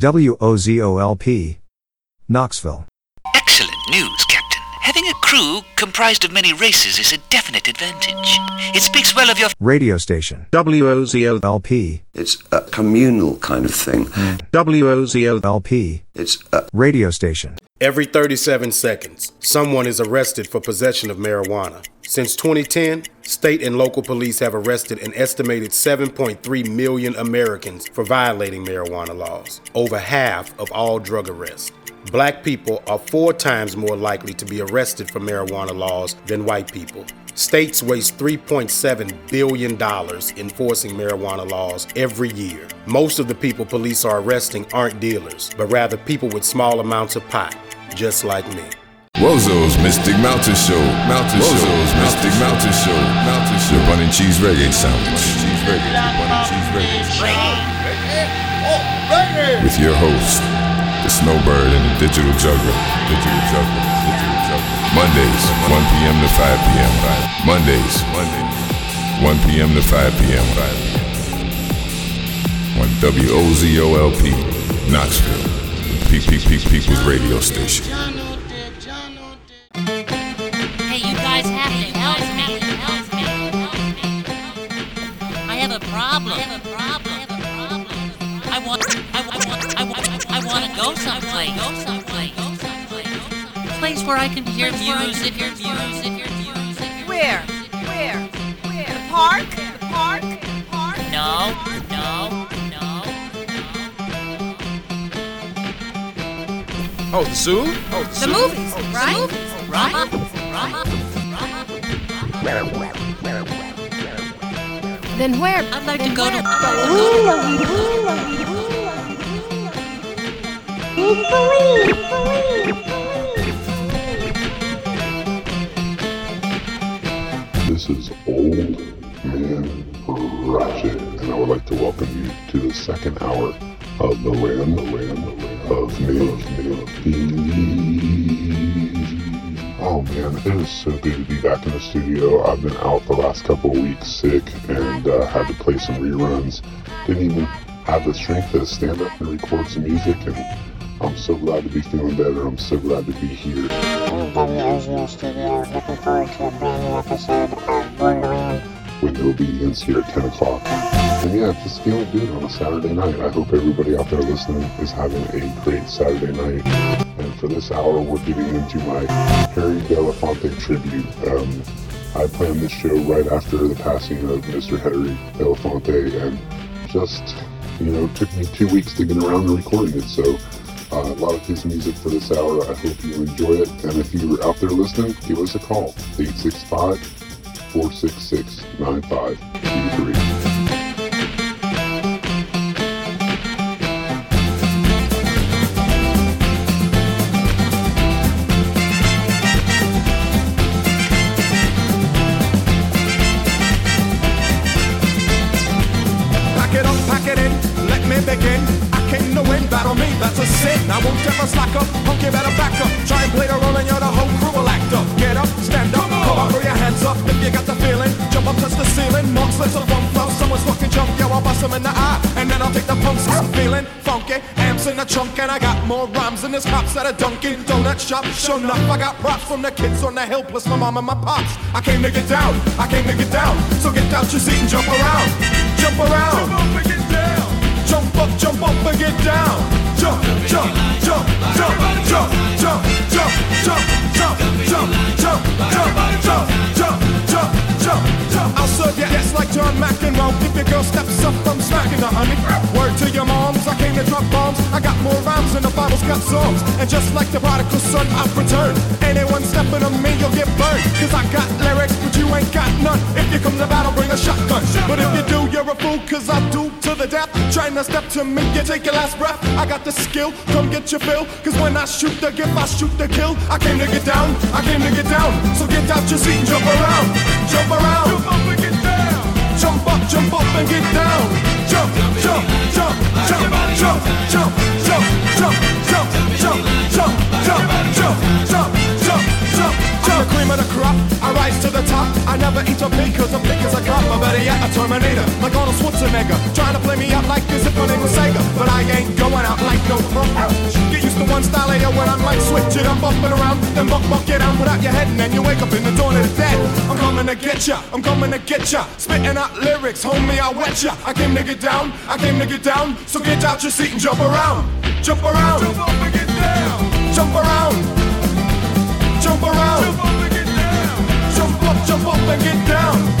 WOZOLP. Knoxville. Excellent news, Captain. Having a crew comprised of many races is a definite advantage. It speaks well of your Radio station. WOZO LP. It's a communal kind of thing. WOZO LP. It's a Radio station. Every 37 seconds, someone is arrested for possession of marijuana. Since 2010, state and local police have arrested an estimated 7.3 million Americans for violating marijuana laws, over half of all drug arrests. Black people are four times more likely to be arrested for marijuana laws than white people. States waste $3.7 billion enforcing marijuana laws every year. Most of the people police are arresting aren't dealers, but rather people with small amounts of pot, just like me. Wozo's Mystic Mountain Show. Mountain Wozo's Mystic Mountain Show. Mountain Show. Your bun and cheese reggae sandwich. Cheese reggae. Your bun and cheese reggae. With your host, the Snowbird and the Digital Juggler. Digital Juggler. Digital Juggler. Mondays, 1 p.m. to 5 p.m. Mondays, Mondays, 1 p.m. to 5 p.m. On WOZOLP, Knoxville, PPP People's Radio Station. Hey, you guys have to help me. Help me. Help me. I have a problem. I have a problem. I have a problem. I want. I want. I want. I want to go someplace. Go someplace. Go someplace. Place where I can hear music. Hear music. Hear music. Where? Where? Where? The park? The park? The park? No. No. Oh, the zoo? Oh, the, The zoo? movies, oh, right? Oh, right. Right. Then where? I'd like to go to. I'd like to go to. This is Old Man Ratchet, and I would like to welcome you to the second hour of the land, the land, the land of Believe. Oh man, it is so good to be back in the studio. I've been out the last couple of weeks sick and uh, had to play some reruns. Didn't even have the strength to stand up and record some music, and I'm so glad to be feeling better. I'm so glad to be here. WOZO Studio. Looking forward to a brand new episode of Borderland. when the obedience here at 10 o'clock. And yeah, just feeling good on a Saturday night. I hope everybody out there listening is having a great Saturday night. And for this hour, we're getting into my Harry Belafonte tribute. Um, I planned this show right after the passing of Mr. Harry Belafonte, and just, you know, took me two weeks to get around to recording it. So uh, a lot of his music for this hour. I hope you enjoy it. And if you're out there listening, give us a call 865 466 9523. Amps in the trunk, and I got more rhymes than this cops at a Dunkin' Donut shop. Sure enough, I got props from the kids on the hill, plus my mom and my pops. I came to get down, I came to get down. So get out your seat and jump around, jump around. Jump up and get down. Jump up, jump up and get down. Jump, jump, jump, jump, jump, jump, jump, jump, jump, jump, jump, jump, jump, jump, jump, jump, jump. I'll serve you yes like John McEnroe. If your girl steps up, I'm smacking her, honey. Word to your moms, I came to drop bombs. I got more rhymes than the Bible's got songs. And just like the prodigal son, I've returned. Anyone stepping on me, you'll get burned. Cause I got lyrics, but you ain't got none. If you come to battle, bring a shotgun. But if you do, you're a fool, cause I do to the death. Trying to step to me, you take your last breath. I got the skill, come get your fill. Cause when I shoot the gift, I shoot the kill. I came to get down, I came to get down. So get out your seat and jump around, jump around. Jump up and get down. Jump up, jump up and get down. Jump, jump, jump, jump, jump, jump, jump, jump, jump, jump, jump, jump, jump, jump, jump, jump. I'm the cream of the crop. I rise to the top. I never eat a pig cause I'm thick as a cop. Or better yet, a Terminator. Like Arnold Schwarzenegger. Trying to play me out like as if my name was Sega. But I ain't going out like no it up, up and around, then buck, buck it down without your head, and then you wake up in the dawn of the dead. I'm coming to get ya, I'm coming to get ya. Spitting out lyrics, homie, I wet ya. I came to get down, I came to get down. So get out your seat and jump around, jump around, jump up and get down, jump around, jump around, jump up and get down, jump up, jump up and get down,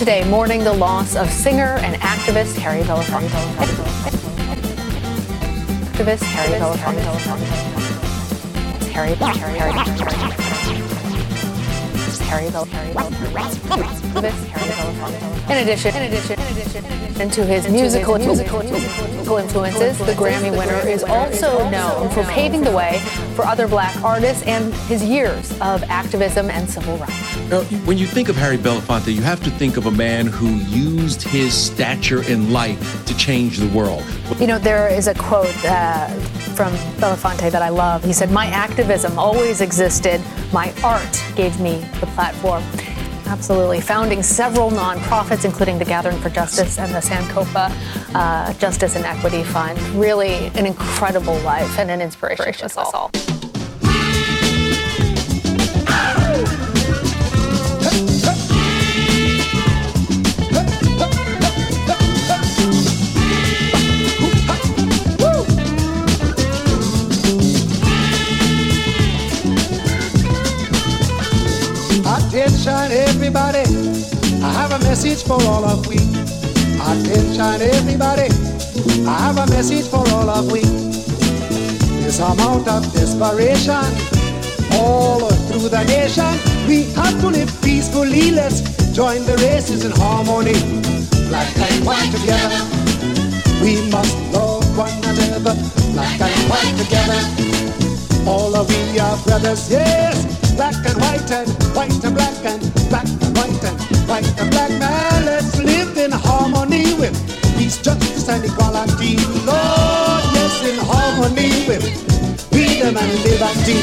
today mourning the loss of singer and activist Harry Belafonte. Activist Harry Belafonte. Harry Harry Harry Harry Bel Activist Harry Belafonte. In addition, in addition, in addition, in addition to his musical musical musical influences, the Grammy winner is also known for paving the way for other black artists and his years of activism and civil rights. Now, when you think of Harry Belafonte, you have to think of a man who used his stature in life to change the world. You know, there is a quote uh, from Belafonte that I love. He said, My activism always existed. My art gave me the platform. Absolutely. Founding several nonprofits, including the Gathering for Justice and the Sankofa uh, Justice and Equity Fund. Really an incredible life and an inspiration to us all. Attention, message for all of we. Attention, everybody. I have a message for all of we. This amount of desperation all through the nation. We have to live peacefully. Let's join the races in harmony. Black and white together. We must love one another. Black and white together. All of we are brothers, yes. Black and white and white and black and black and white white and black man. Let's live in harmony with peace, justice, and equality. Lord, yes, in harmony with freedom and liberty.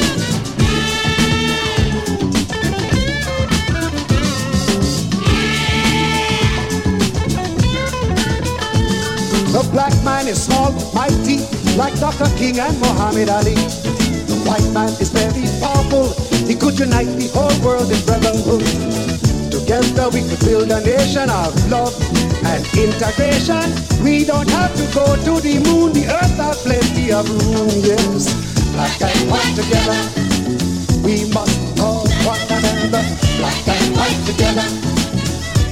The black man is small, mighty, like Dr. King and Muhammad Ali. The white man is very powerful. He could unite the whole world in brotherhood. Together we could build a nation of love and integration. We don't have to go to the moon. The earth has plenty of room. Yes, black and white together. We must love one another. Black and white together.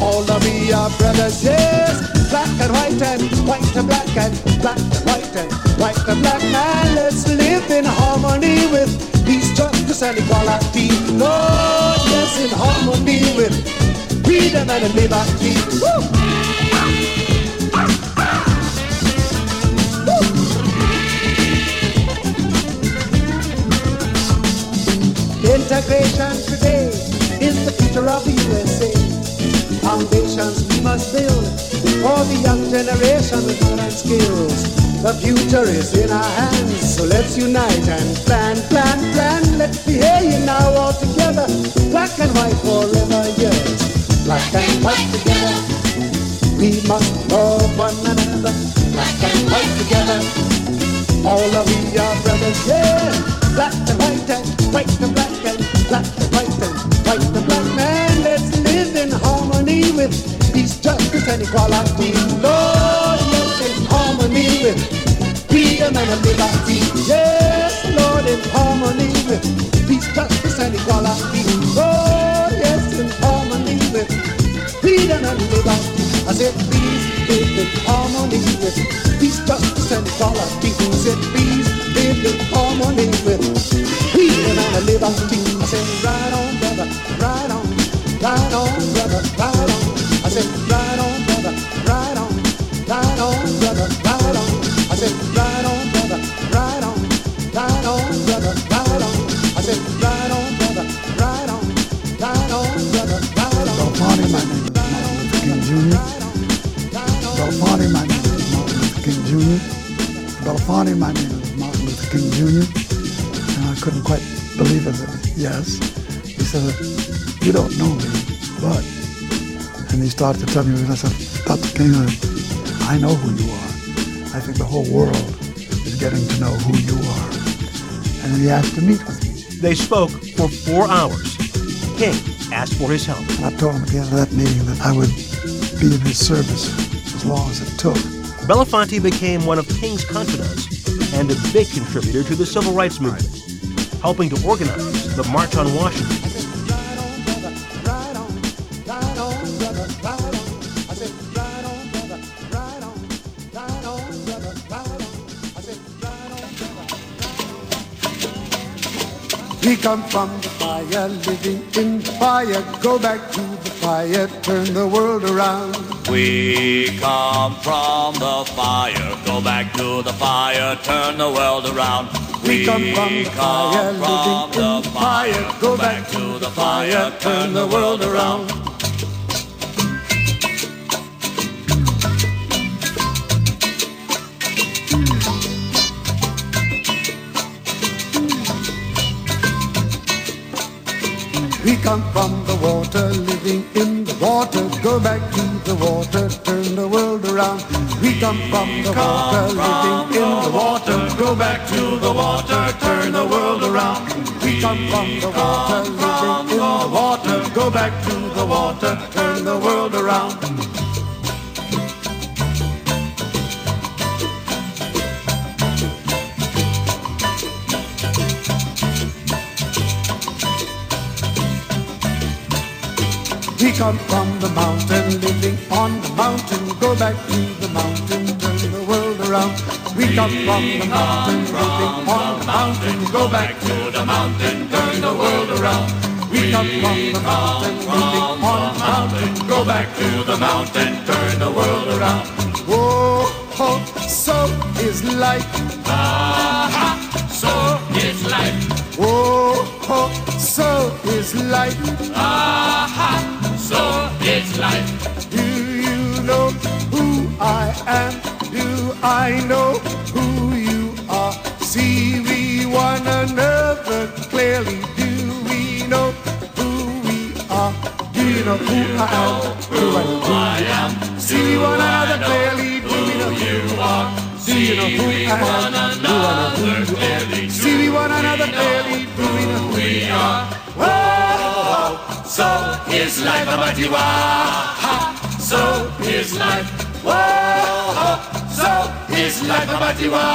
All of we are brothers, yes. Black and white and white and black and black and white and white and black. Man, let's live in harmony with peace, justice, and equality. Lord, yes, in harmony with freedom and liberty. Woo! Integration today is the future of the USA. Foundations we must build for the young generation with modern skills. The future is in our hands, so let's unite and plan. All of we he started to tell me, and I said, Dr. King, I know who you are. I think the whole world is getting to know who you are. And then he asked to meet with me. They spoke for four hours. King asked for his help. And I told him at the end of that meeting that I would be in his service as long as it took. Belafonte became one of King's confidants and a big contributor to the civil rights movement, helping to organize the March on Washington. We come from the fire, living in the fire. Go back to the fire, turn the world around. We come from the fire, go back to the fire, turn the world around. We come from the fire, living in the fire. Go back to the fire, turn the world around. Come from the water, living in the water. Go back to the water, turn the world around. We come from the water, living in the water. Go back to the water, turn the world around. We come from the water, living in the water. Go back to the water, turn the world around. Come from the mountain, living on the mountain. Go back to the mountain, turn the world around. We come from the mountain, living on the mountain. Go back to the mountain, turn the world around. We come from the mountain, living on the mountain. Go back to the mountain, turn the world around. Whoa, oh, so is life. Ah, so is life. Whoa, oh, so is life. Ah, life. Do you know who I am? Do I know who you are? See we one another clearly. Do we know who we are? Do you know who I am? Do I who I am? See we one another clearly. Do we know who you are? Do you know who I am? Know who you are? See we one another clearly. Do we know who we are? So is life, Abatiwa. So is life. Whoa, so is life, Abatiwa.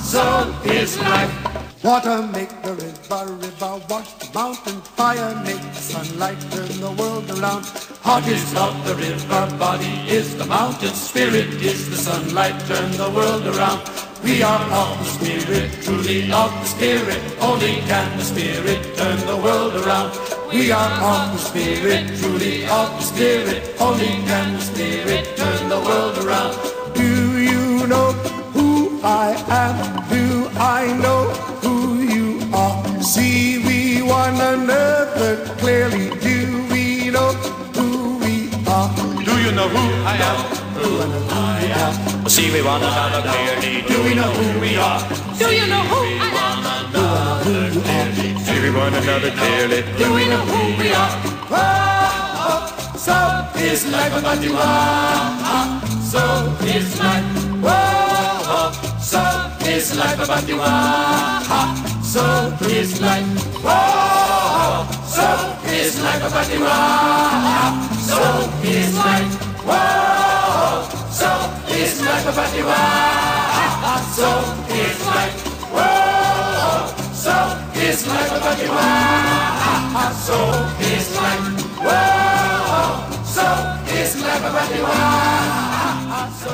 So is life. Water make the river, river wash the mountain. Fire make the sunlight turn the world around. Heart is of the river, body is the mountain, spirit is the sunlight, turn the world around. We are of the spirit, truly of the spirit, only can the spirit turn the world around. We are of the spirit, truly of the spirit, only can the spirit turn the world around. Do you know who I am? Do I know who you are? See we one another clearly. Do we know who we are? Do you know who I am? Who I am? See we one another clearly. Do we know who we are? Do you know who I am? See we one another clearly. Do we know who we are? Whoa, so is life, Abatiwa. Ah, ah. So is life. Whoa, so is life, Abatiwa. Ah, so is life. So is life, Abatiwa. So is life. Whoa, so is life, Abatiwa. Ah, so is life. Whoa, so is life, Abatiwa. Ah, so is life. Whoa, so is life, Abatiwa. Ah, so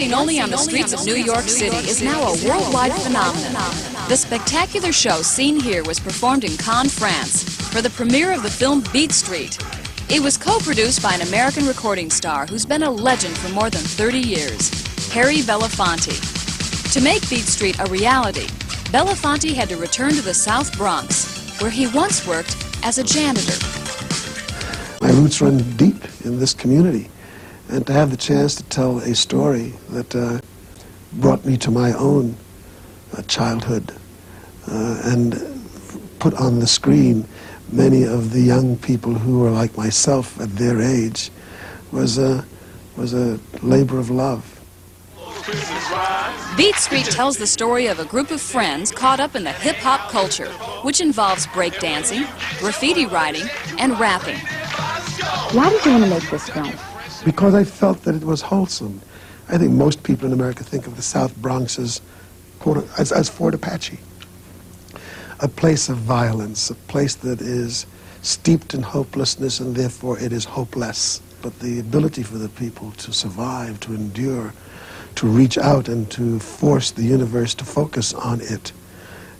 seen only on the streets of New York City, is now a worldwide phenomenon. The spectacular show seen here was performed in Cannes, France, for the premiere of the film Beat Street. It was co-produced by an American recording star who's been a legend for more than 30 years, Harry Belafonte. To make Beat Street a reality, Belafonte had to return to the South Bronx, where he once worked as a janitor. My roots run deep in this community, and to have the chance to tell a story that uh, brought me to my own uh, childhood uh, and put on the screen many of the young people who were like myself at their age was a, was a labor of love. Beat Street tells the story of a group of friends caught up in the hip hop culture, which involves breakdancing, graffiti writing, and rapping. Why did you want to make this film? Because I felt that it was wholesome. I think most people in America think of the South Bronx as, quote, as, as Fort Apache, a place of violence, a place that is steeped in hopelessness and therefore it is hopeless. But the ability for the people to survive, to endure, to reach out and to force the universe to focus on it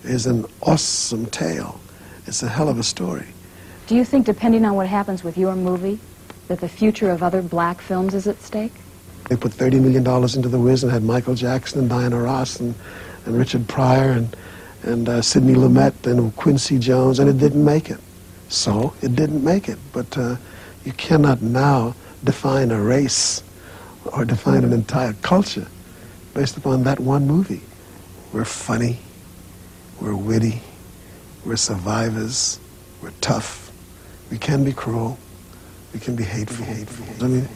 is an awesome tale. It's a hell of a story. Do you think, depending on what happens with your movie, that the future of other black films is at stake? They put $30 million into The Wiz and had Michael Jackson and Diana Ross and, and Richard Pryor and, and uh, Sidney Lumet and Quincy Jones, and it didn't make it. So it didn't make it. But uh, you cannot now define a race or define an entire culture based upon that one movie. We're funny, we're witty, we're survivors, we're tough, we can be cruel, we can be hateful. Hateful, hate. I mean,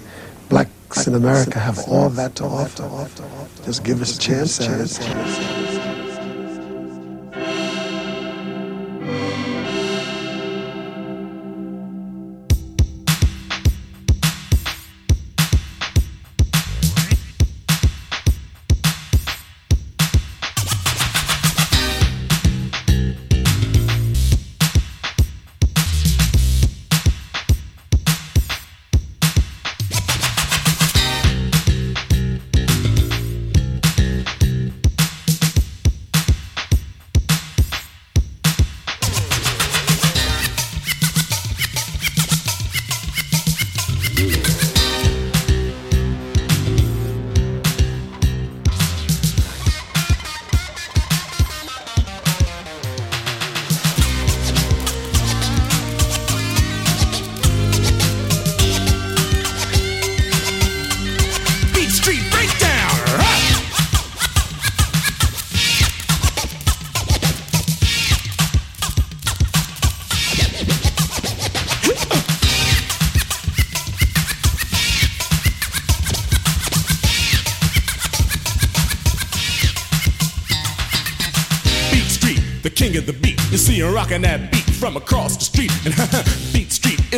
blacks in America have all that to offer. Just give us a chance it.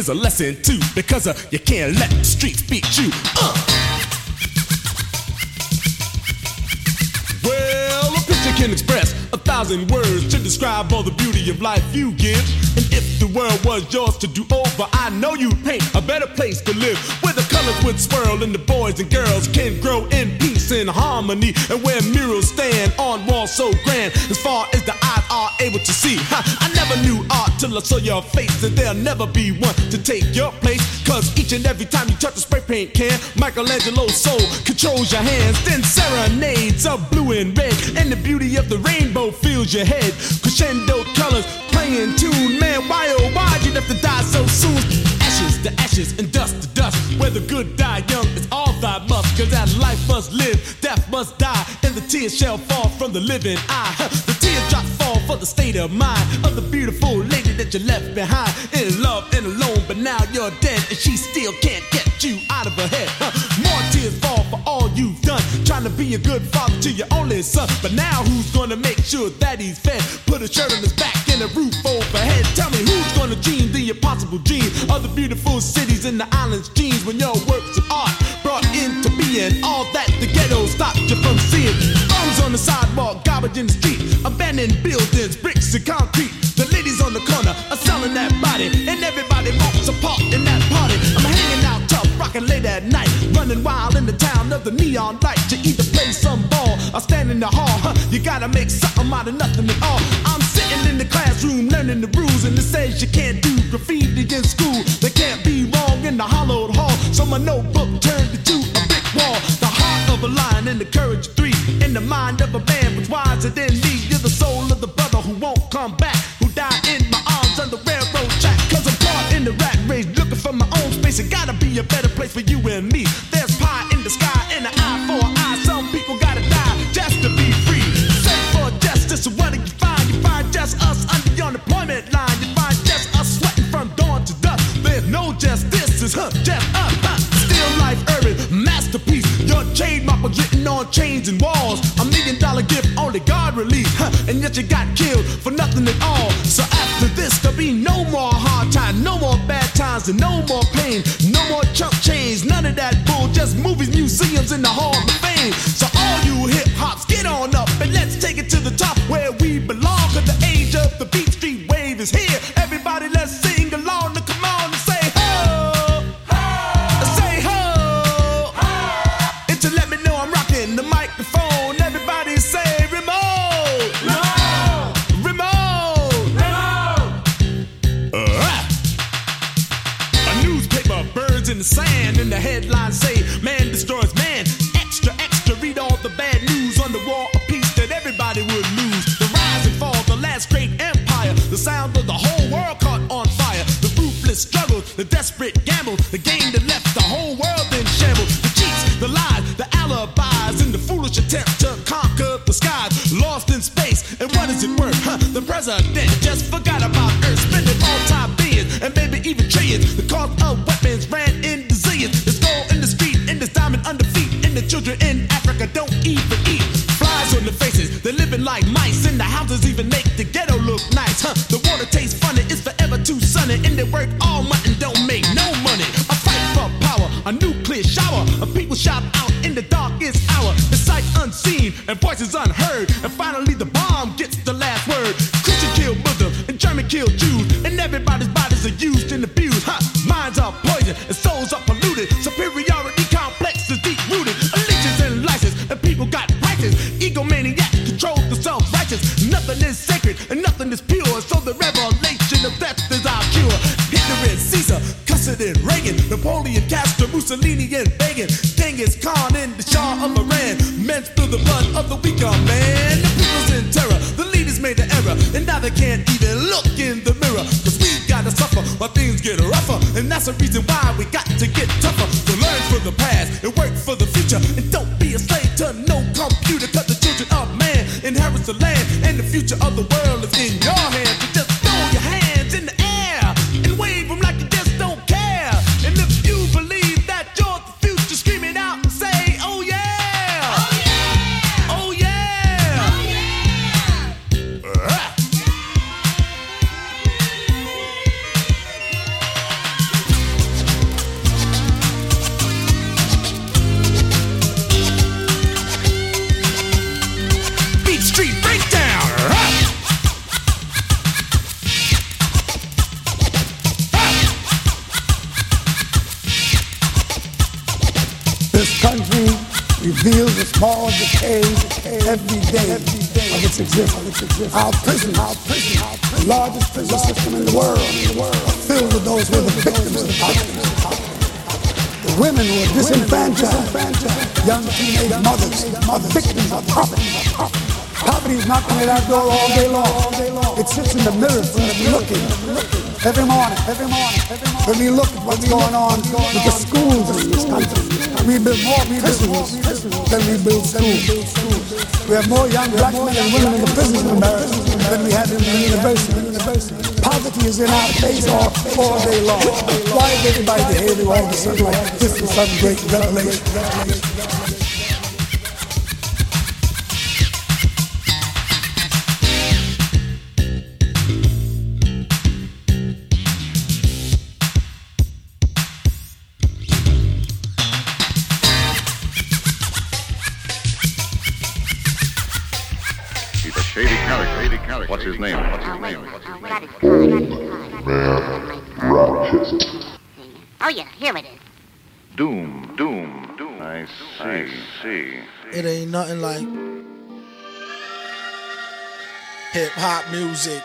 Is a lesson too, because uh, you can't let the streets beat you. Uh. Well, a picture can express a thousand words to describe all the beauty of life you give. And if the world was yours to do over, I know you'd paint a better place to live. Where the colors would swirl and the boys and girls can grow in peace and harmony. And where saw your face, and there'll never be one to take your place. Cause each and every time you touch a spray paint can, Michelangelo's soul controls your hands. Then serenades of blue and red, and the beauty of the rainbow fills your head. Crescendo colors playing tune, man. Why oh why do you have to die so soon? Ashes to ashes and dust to dust. Where the good die young, it's all thy must. Cause that life must live, death must die, and the tears shall fall from the living eye. The teardrops fall for the state of mind of the beautiful lady that you left behind. In love and alone, but now you're dead, and she still can't get you out of her head. Huh. More tears fall for all you've done, trying to be a good father to your only son. But now who's gonna make sure that he's fed? Put a shirt on his back and a roof overhead. Tell me who's gonna dream the impossible dream of the beautiful cities and the islands' dreams when your works of art brought into being all that the ghetto stopped you from seeing. Bombs on the sidewalk, garbage in the street, abandoned buildings, bricks and concrete. Are selling that body, and everybody wants a part in that party. I'm hanging out tough, rocking late at night, running wild in the town of the neon light. You either play some ball or stand in the hall. Huh, you gotta make something out of nothing at all. I'm sitting in the classroom learning the rules, and it says you can't do graffiti in school. They can't be wrong in the hollowed hall. So my notebook turned into a brick wall. The heart of a lion and the courage of three. In the mind of a man was wiser than me. You're the soul of the and me. There's pie in the sky and an eye for an eye. Some people gotta die just to be free. Search for justice, what do you find? You find just us under the unemployment line. You find just us sweating from dawn to dusk. There's no justice, it's huh, just us. Huh. Still life urban, masterpiece. Your trademark was written on chains and walls. A million dollar gift, only God released. Huh. And yet you got killed for nothing at all. So after this, there'll be no more hard time, no more bad times, and no more pain. No more chump change, none of that bull. Just movies, museums, and the Hall of Fame. So all you hip hops, get on up and let's take it to the top where we belong. Cause the age of the Beat Street wave is here. Existence. Our prison, the largest prison system in the world, filled with those who are the victims of. The women who are disenfranchised, young teenage mothers the victims of poverty. Poverty is knocking at our door all day long. It sits in the mirror for us looking every morning, every morning, every morning. When we look at what's going on with the schools in this country, we build more prisons than we build schools. We have more young black men and women in the prisons in America than we have in the university. Poverty is in our face all, all day long. Why is everybody behaving all of a sudden like this is some great revelation? Nothing like hip hop music.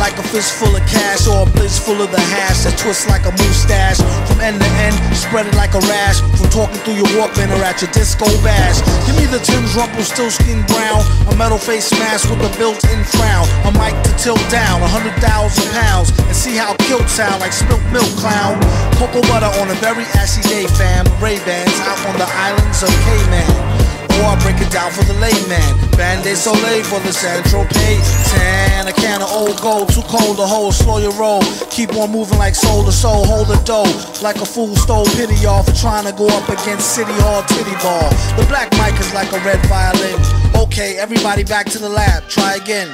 Like a fist full of cash or a blitz full of the hash that twists like a mustache. From end to end, spread it like a rash. From talking through your Walkman or at your disco bash. Give me the Tim's Rumple, still skin brown. A metal face mask with a built in frown. A mic to tilt down, a hundred thousand pounds. And see how kilt sound like spilt milk clown. Cocoa butter on a very ashy day, fam. Ray-Bans out on the islands of Cayman. Or I break it down for the layman. Bain de Soleil for the Central Pay. Tan, a can of old gold, too cold to hold. Slow your roll. Keep on moving like soul to soul. Hold the dough like a fool stole pity y'all for trying to go up against City Hall Titty Ball. The black mic is like a red violin. Okay, everybody back to the lab. Try again.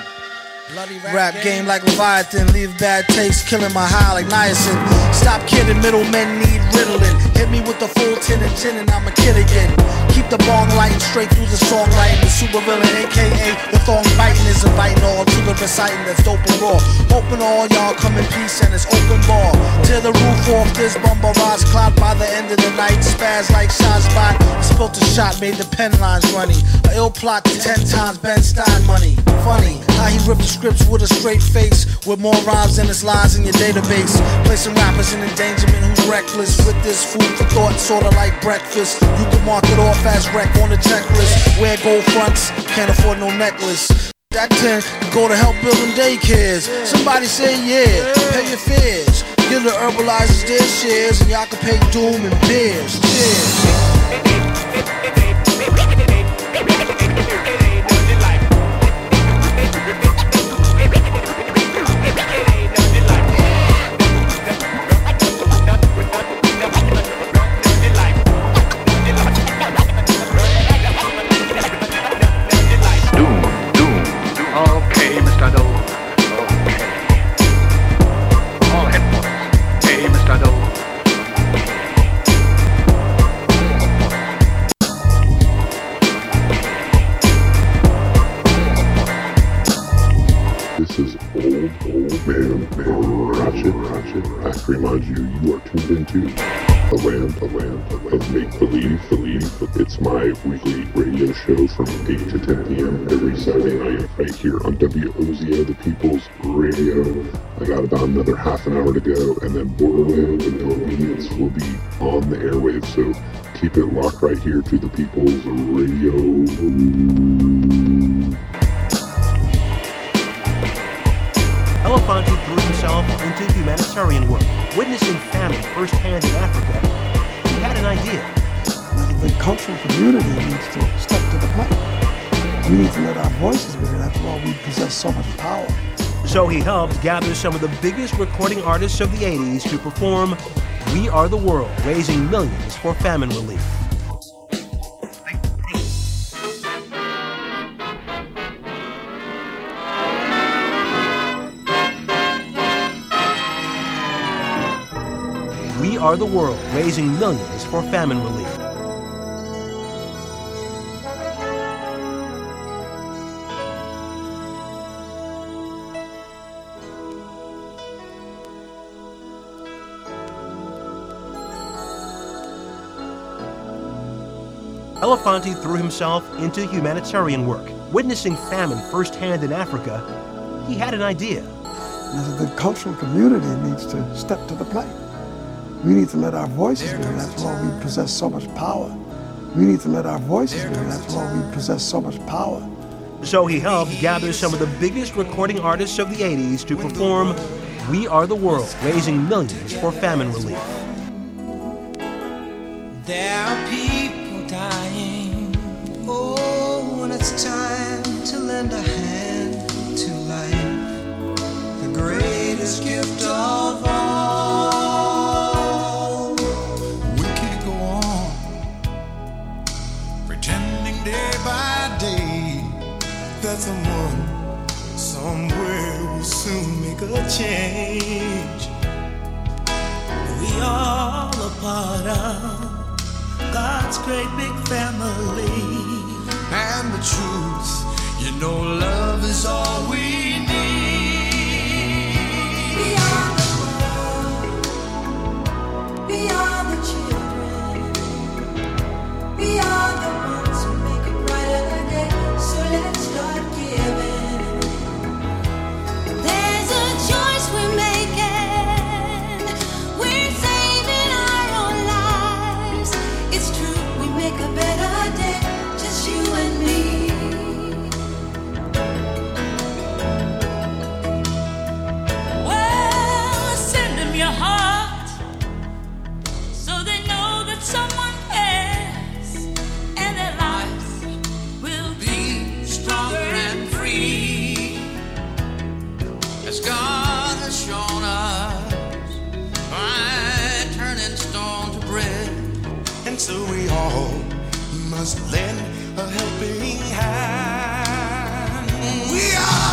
Bloody Rap game like Leviathan, leave bad taste, killing my high like niacin. Stop kidding, middlemen need riddling. Hit me with the full tin and tin and I'm a kid again. Keep the bong lighting straight through the song lighting. The super villain, aka the thong biting, is inviting all to the reciting that's dope and raw. Hoping all y'all come in peace and it's open bar. Tear the roof off this bumper rise cloud by the end of the night. Spaz like shot spot. Spilt a shot, made the pen lines runny. A ill plot to ten times Ben Stein money. Funny how he ripped the scripts with a straight face, with more rhymes than his lines in your database. Placing rappers in endangerment who's reckless with this food for thought, sorta like breakfast. You can mark it off as wreck on the checklist. Wear gold fronts, can't afford no necklace. That 10 go to help build them daycares. Somebody say yeah, pay your fears. Give the herbalizers their shares, and y'all can pay doom and beers. Cheers. Of make believe, believe. It's my weekly radio show from 8 to 10 p.m. every Saturday night, right here on WOZO, the People's Radio. I got about another half an hour to go, and then Borderland and Convenience will be on the airwaves. So keep it locked right here to the People's Radio. Belafonte threw himself into humanitarian work, witnessing famine firsthand in Africa. He had an idea. The cultural community needs to step to the plate. We need to let our voices be heard. After all, we possess so much power. So he helped gather some of the biggest recording artists of the 80s to perform We Are the World, raising millions for famine relief. Are the World, raising millions for famine relief. Belafonte threw himself into humanitarian work, witnessing famine firsthand in Africa. He had an idea. The cultural community needs to step to the plate. We need to let our voices be heard. After all, we possess so much power. We need to let our voices be heard. After all, we possess so much power. So he helped gather some of the biggest recording artists of the 80s to perform We Are the World, raising millions for famine relief. There are people dying. Oh, when it's time to lend a hand to life, the greatest gift of all. That someone somewhere will soon make a change. We all a part of God's great big family. And the truth, you know, love is all we And so we all must lend a helping hand. We are.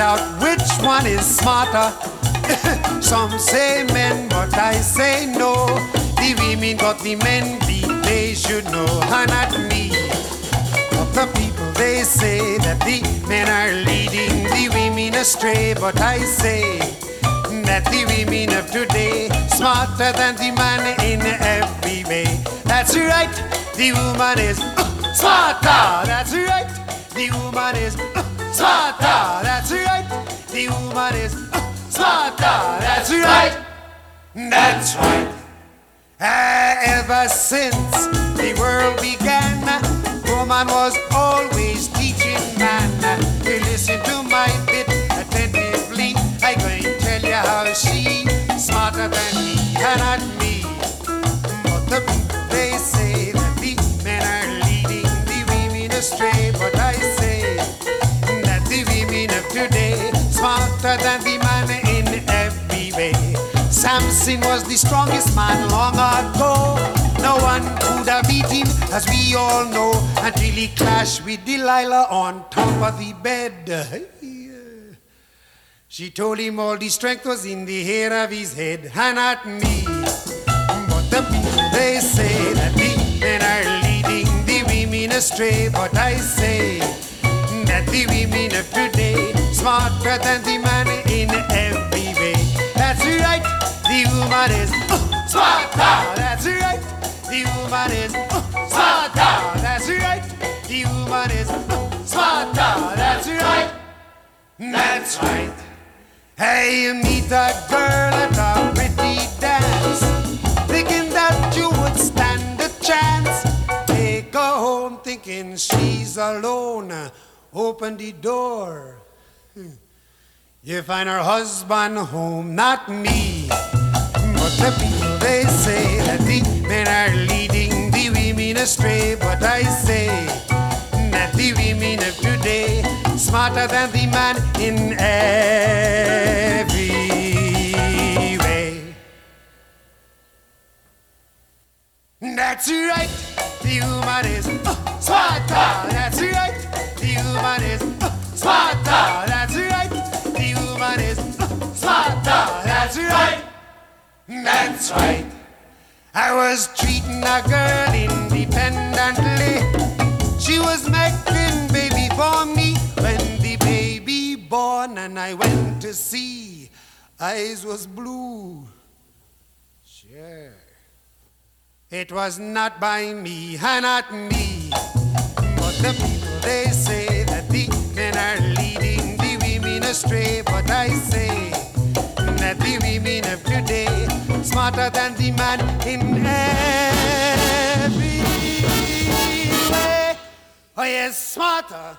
Out which one is smarter. Some say men, but I say no. The women got the men beat, they should know, and not me. But the people, they say that the men are leading the women astray, but I say that the women of today smarter than the man in every way. That's right, the woman is uh, smarter. That's right, the woman is uh, smarter. That's right, the woman is uh, smarter. That's right, that's right. Ah, ever since the world began, woman was always teaching man. Smarter than the man in every way. Samson was the strongest man long ago. No one could have beat him, as we all know, until he clashed with Delilah on top of the bed. She told him all the strength was in the hair of his head, and not me. But the people they say that the men are leading the women astray. But I say that the women of today than the man in every way. That's right, the woman is uh, smarter. That's right, the woman is uh, smarter. That's right, the woman is uh, smarter. That's right, that's right. Hey, you meet a girl at a pretty dance, thinking that you would stand a chance. Take her home thinking she's alone. Open the door. You find her husband home, not me. But the people they say that the men are leading the women astray. But I say that the women of today smarter than the man in every way. That's right, the woman is uh, smarter. That's right, the woman is smarter. That's right, the woman is smarter. That's right, that's right. I was treating a girl independently. She was making baby for me when the baby born and I went to see. Eyes was blue. Sure. It was not by me, not me. But the people they say astray. But I say that the women of today smarter than the man in every way. Oh yes, smarter.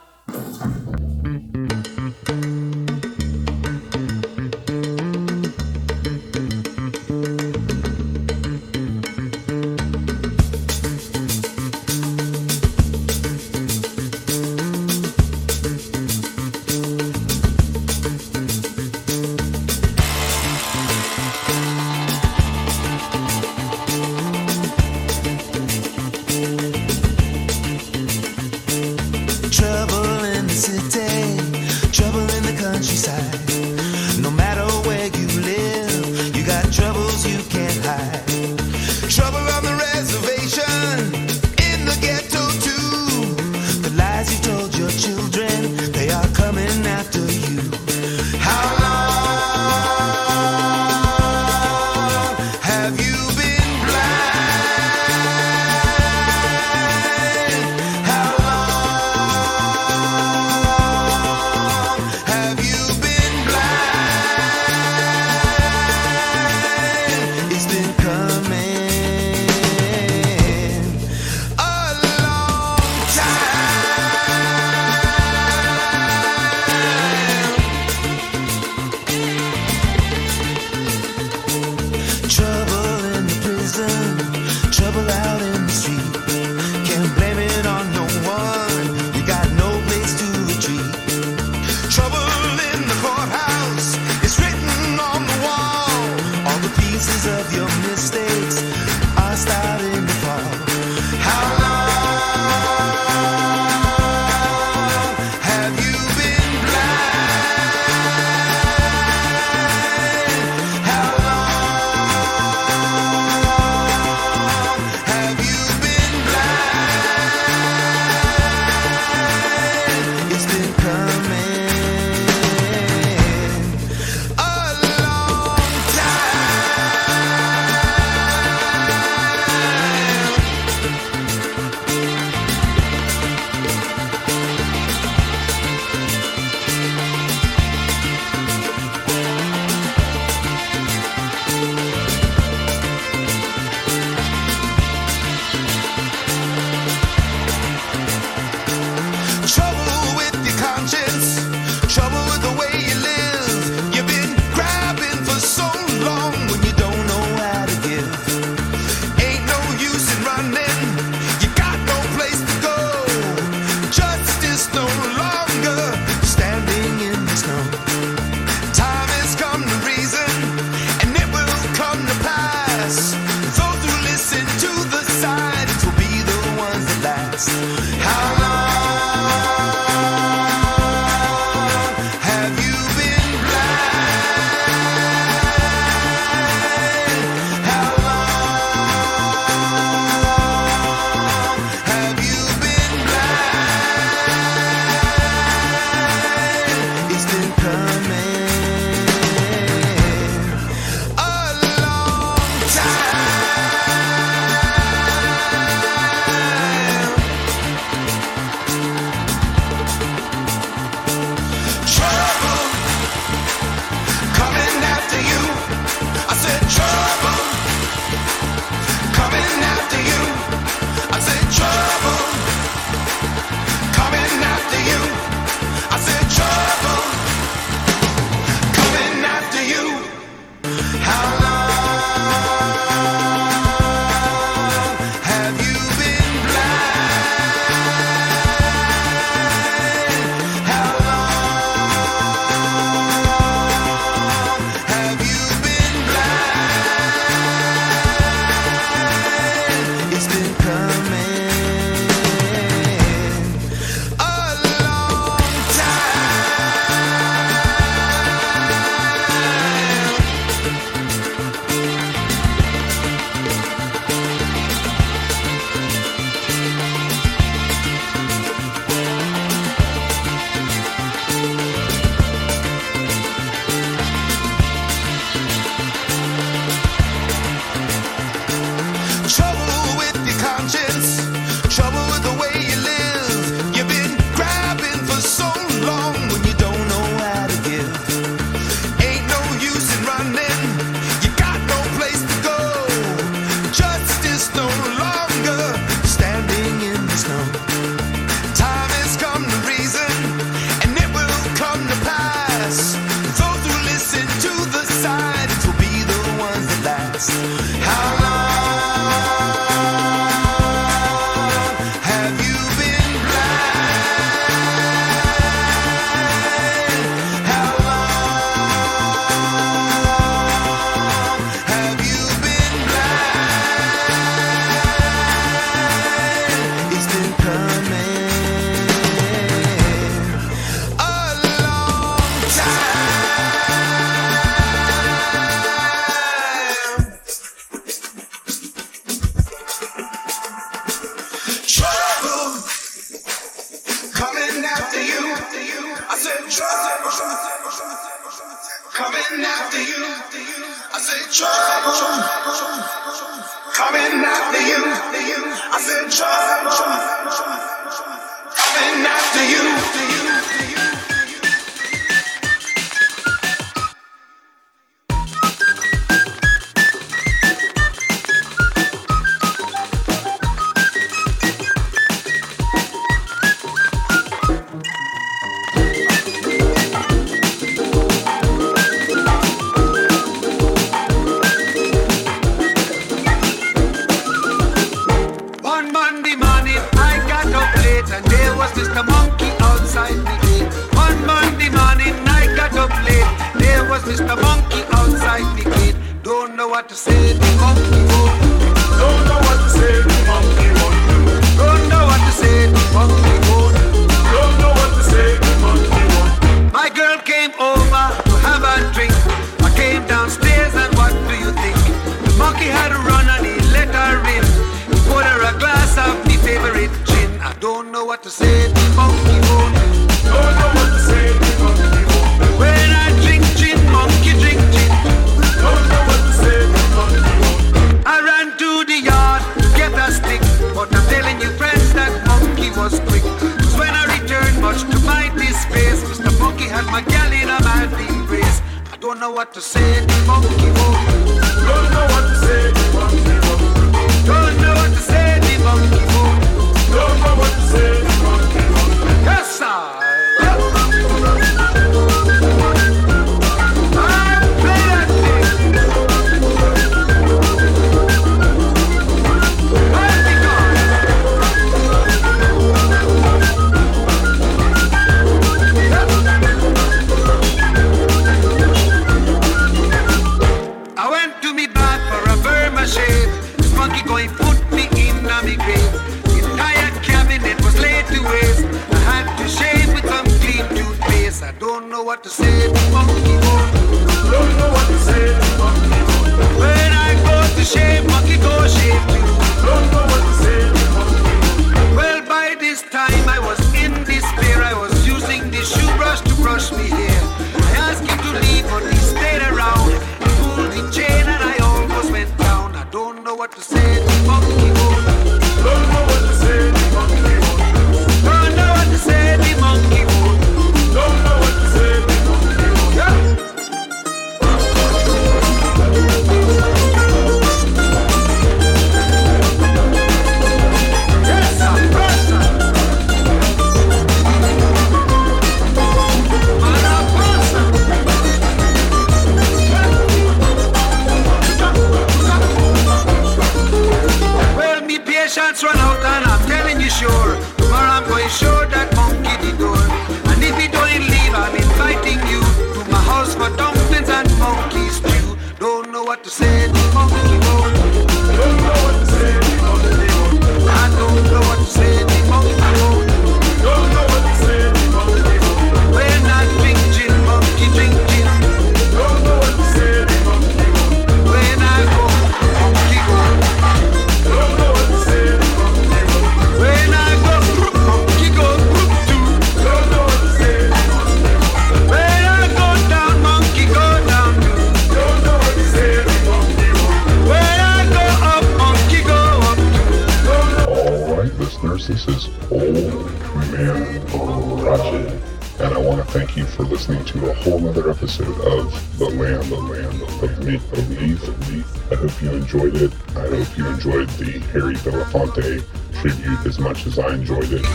of the land, the land, the land me, of me, me. I hope you enjoyed it. I hope you enjoyed the Harry Belafonte tribute as much as I enjoyed it.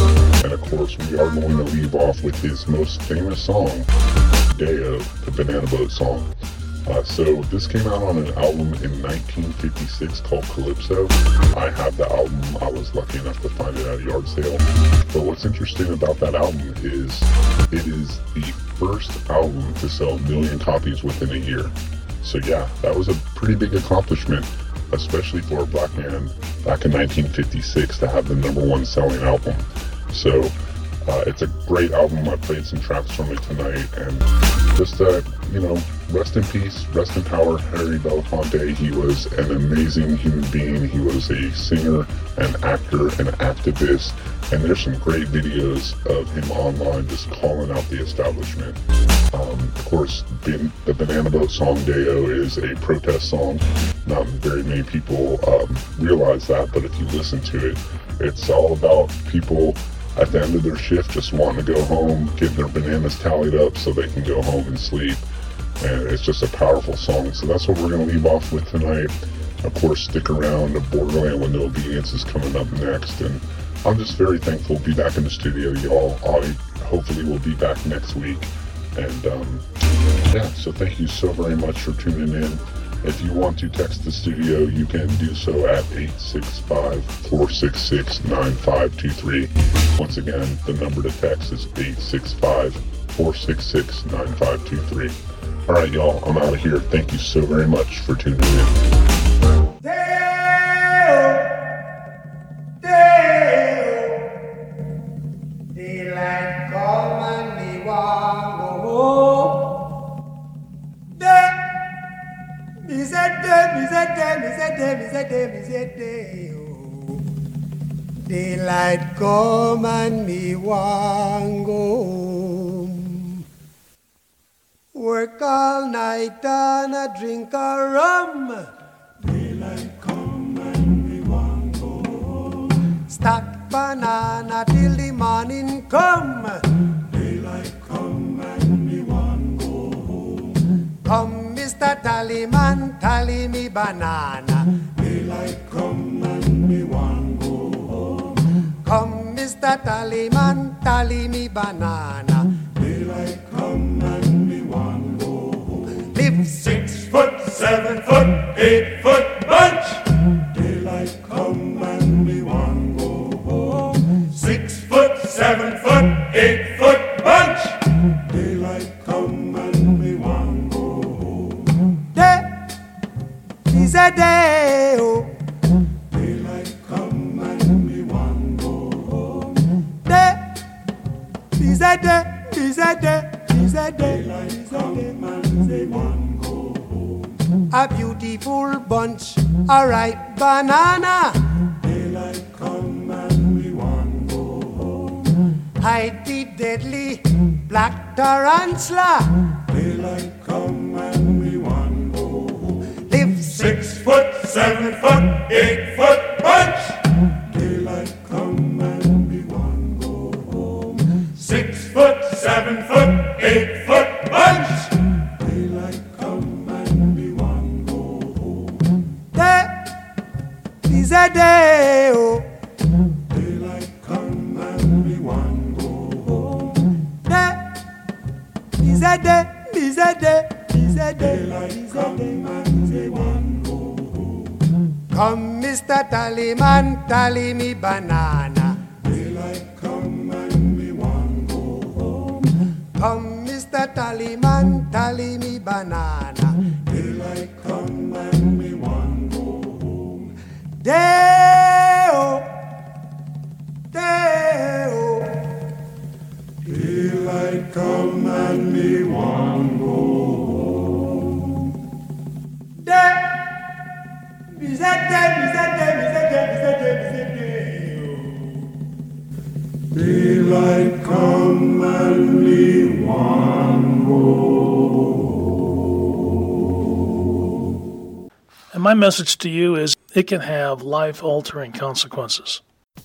And of course, we are going to leave off with his most famous song, Day-O, the Banana Boat song. Uh, so this came out on an album in 1956 called Calypso. I have the album. I was lucky enough to find it at a yard sale. But what's interesting about that album is it is the first album to sell a million copies within a year. So yeah, that was a pretty big accomplishment, especially for a black man back in 1956 to have the number one selling album. So uh, it's a great album. I played some tracks from it tonight, and just uh, you know, rest in peace, rest in power, Harry Belafonte. He was an amazing human being. He was a singer, an actor, an activist, and there's some great videos of him online just calling out the establishment. Um, of course, the, Banana Boat song Day-O is a protest song. Not very many people um, realize that, but if you listen to it, it's all about people at the end of their shift just wanting to go home, getting their bananas tallied up so they can go home and sleep. And it's just a powerful song. So that's what we're going to leave off with tonight. Of course, stick around. The Borderland No Obedience is coming up next. And I'm just very thankful to be back in the studio, y'all. I hopefully will be back next week. And um, yeah, so thank you so very much for tuning in. If you want to text the studio, you can do so at 865-466-9523. Once again, the number to text is 865-466-9523. All right, y'all, I'm out of here. Thank you so very much for tuning in. Day Day Daylight come and me want go Work all night and a drink a rum. Daylight come and me want go home. Stack banana till the morning come. Daylight come and me want go home. Come, Mr. Tallyman, tally me banana. Daylight come and me want go home. Come, Mr. Tallyman, tally me banana. Six foot, seven foot, eight foot bunch. Banana. Daylight come and we want go home. Hide the deadly black tarantula. Is a day, is a day. Come Mr. Tallyman, tally me banana. Daylight come and we want go home. Come, Mr. Tallyman, tally me banana. Daylight come and we want go home. Day-o, day-o. Daylight come and me want And my message to you is it can have life altering consequences.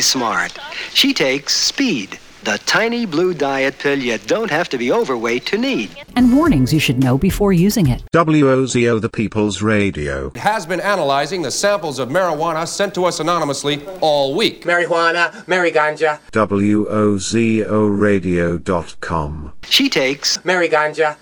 She's smart. She takes Speed, the tiny blue diet pill you don't have to be overweight to need. And warnings you should know before using it. WOZO The People's Radio. has been analyzing the samples of marijuana sent to us anonymously all week. Marijuana, Mary Ganja, WOZORadio.com. She takes Mary Ganja,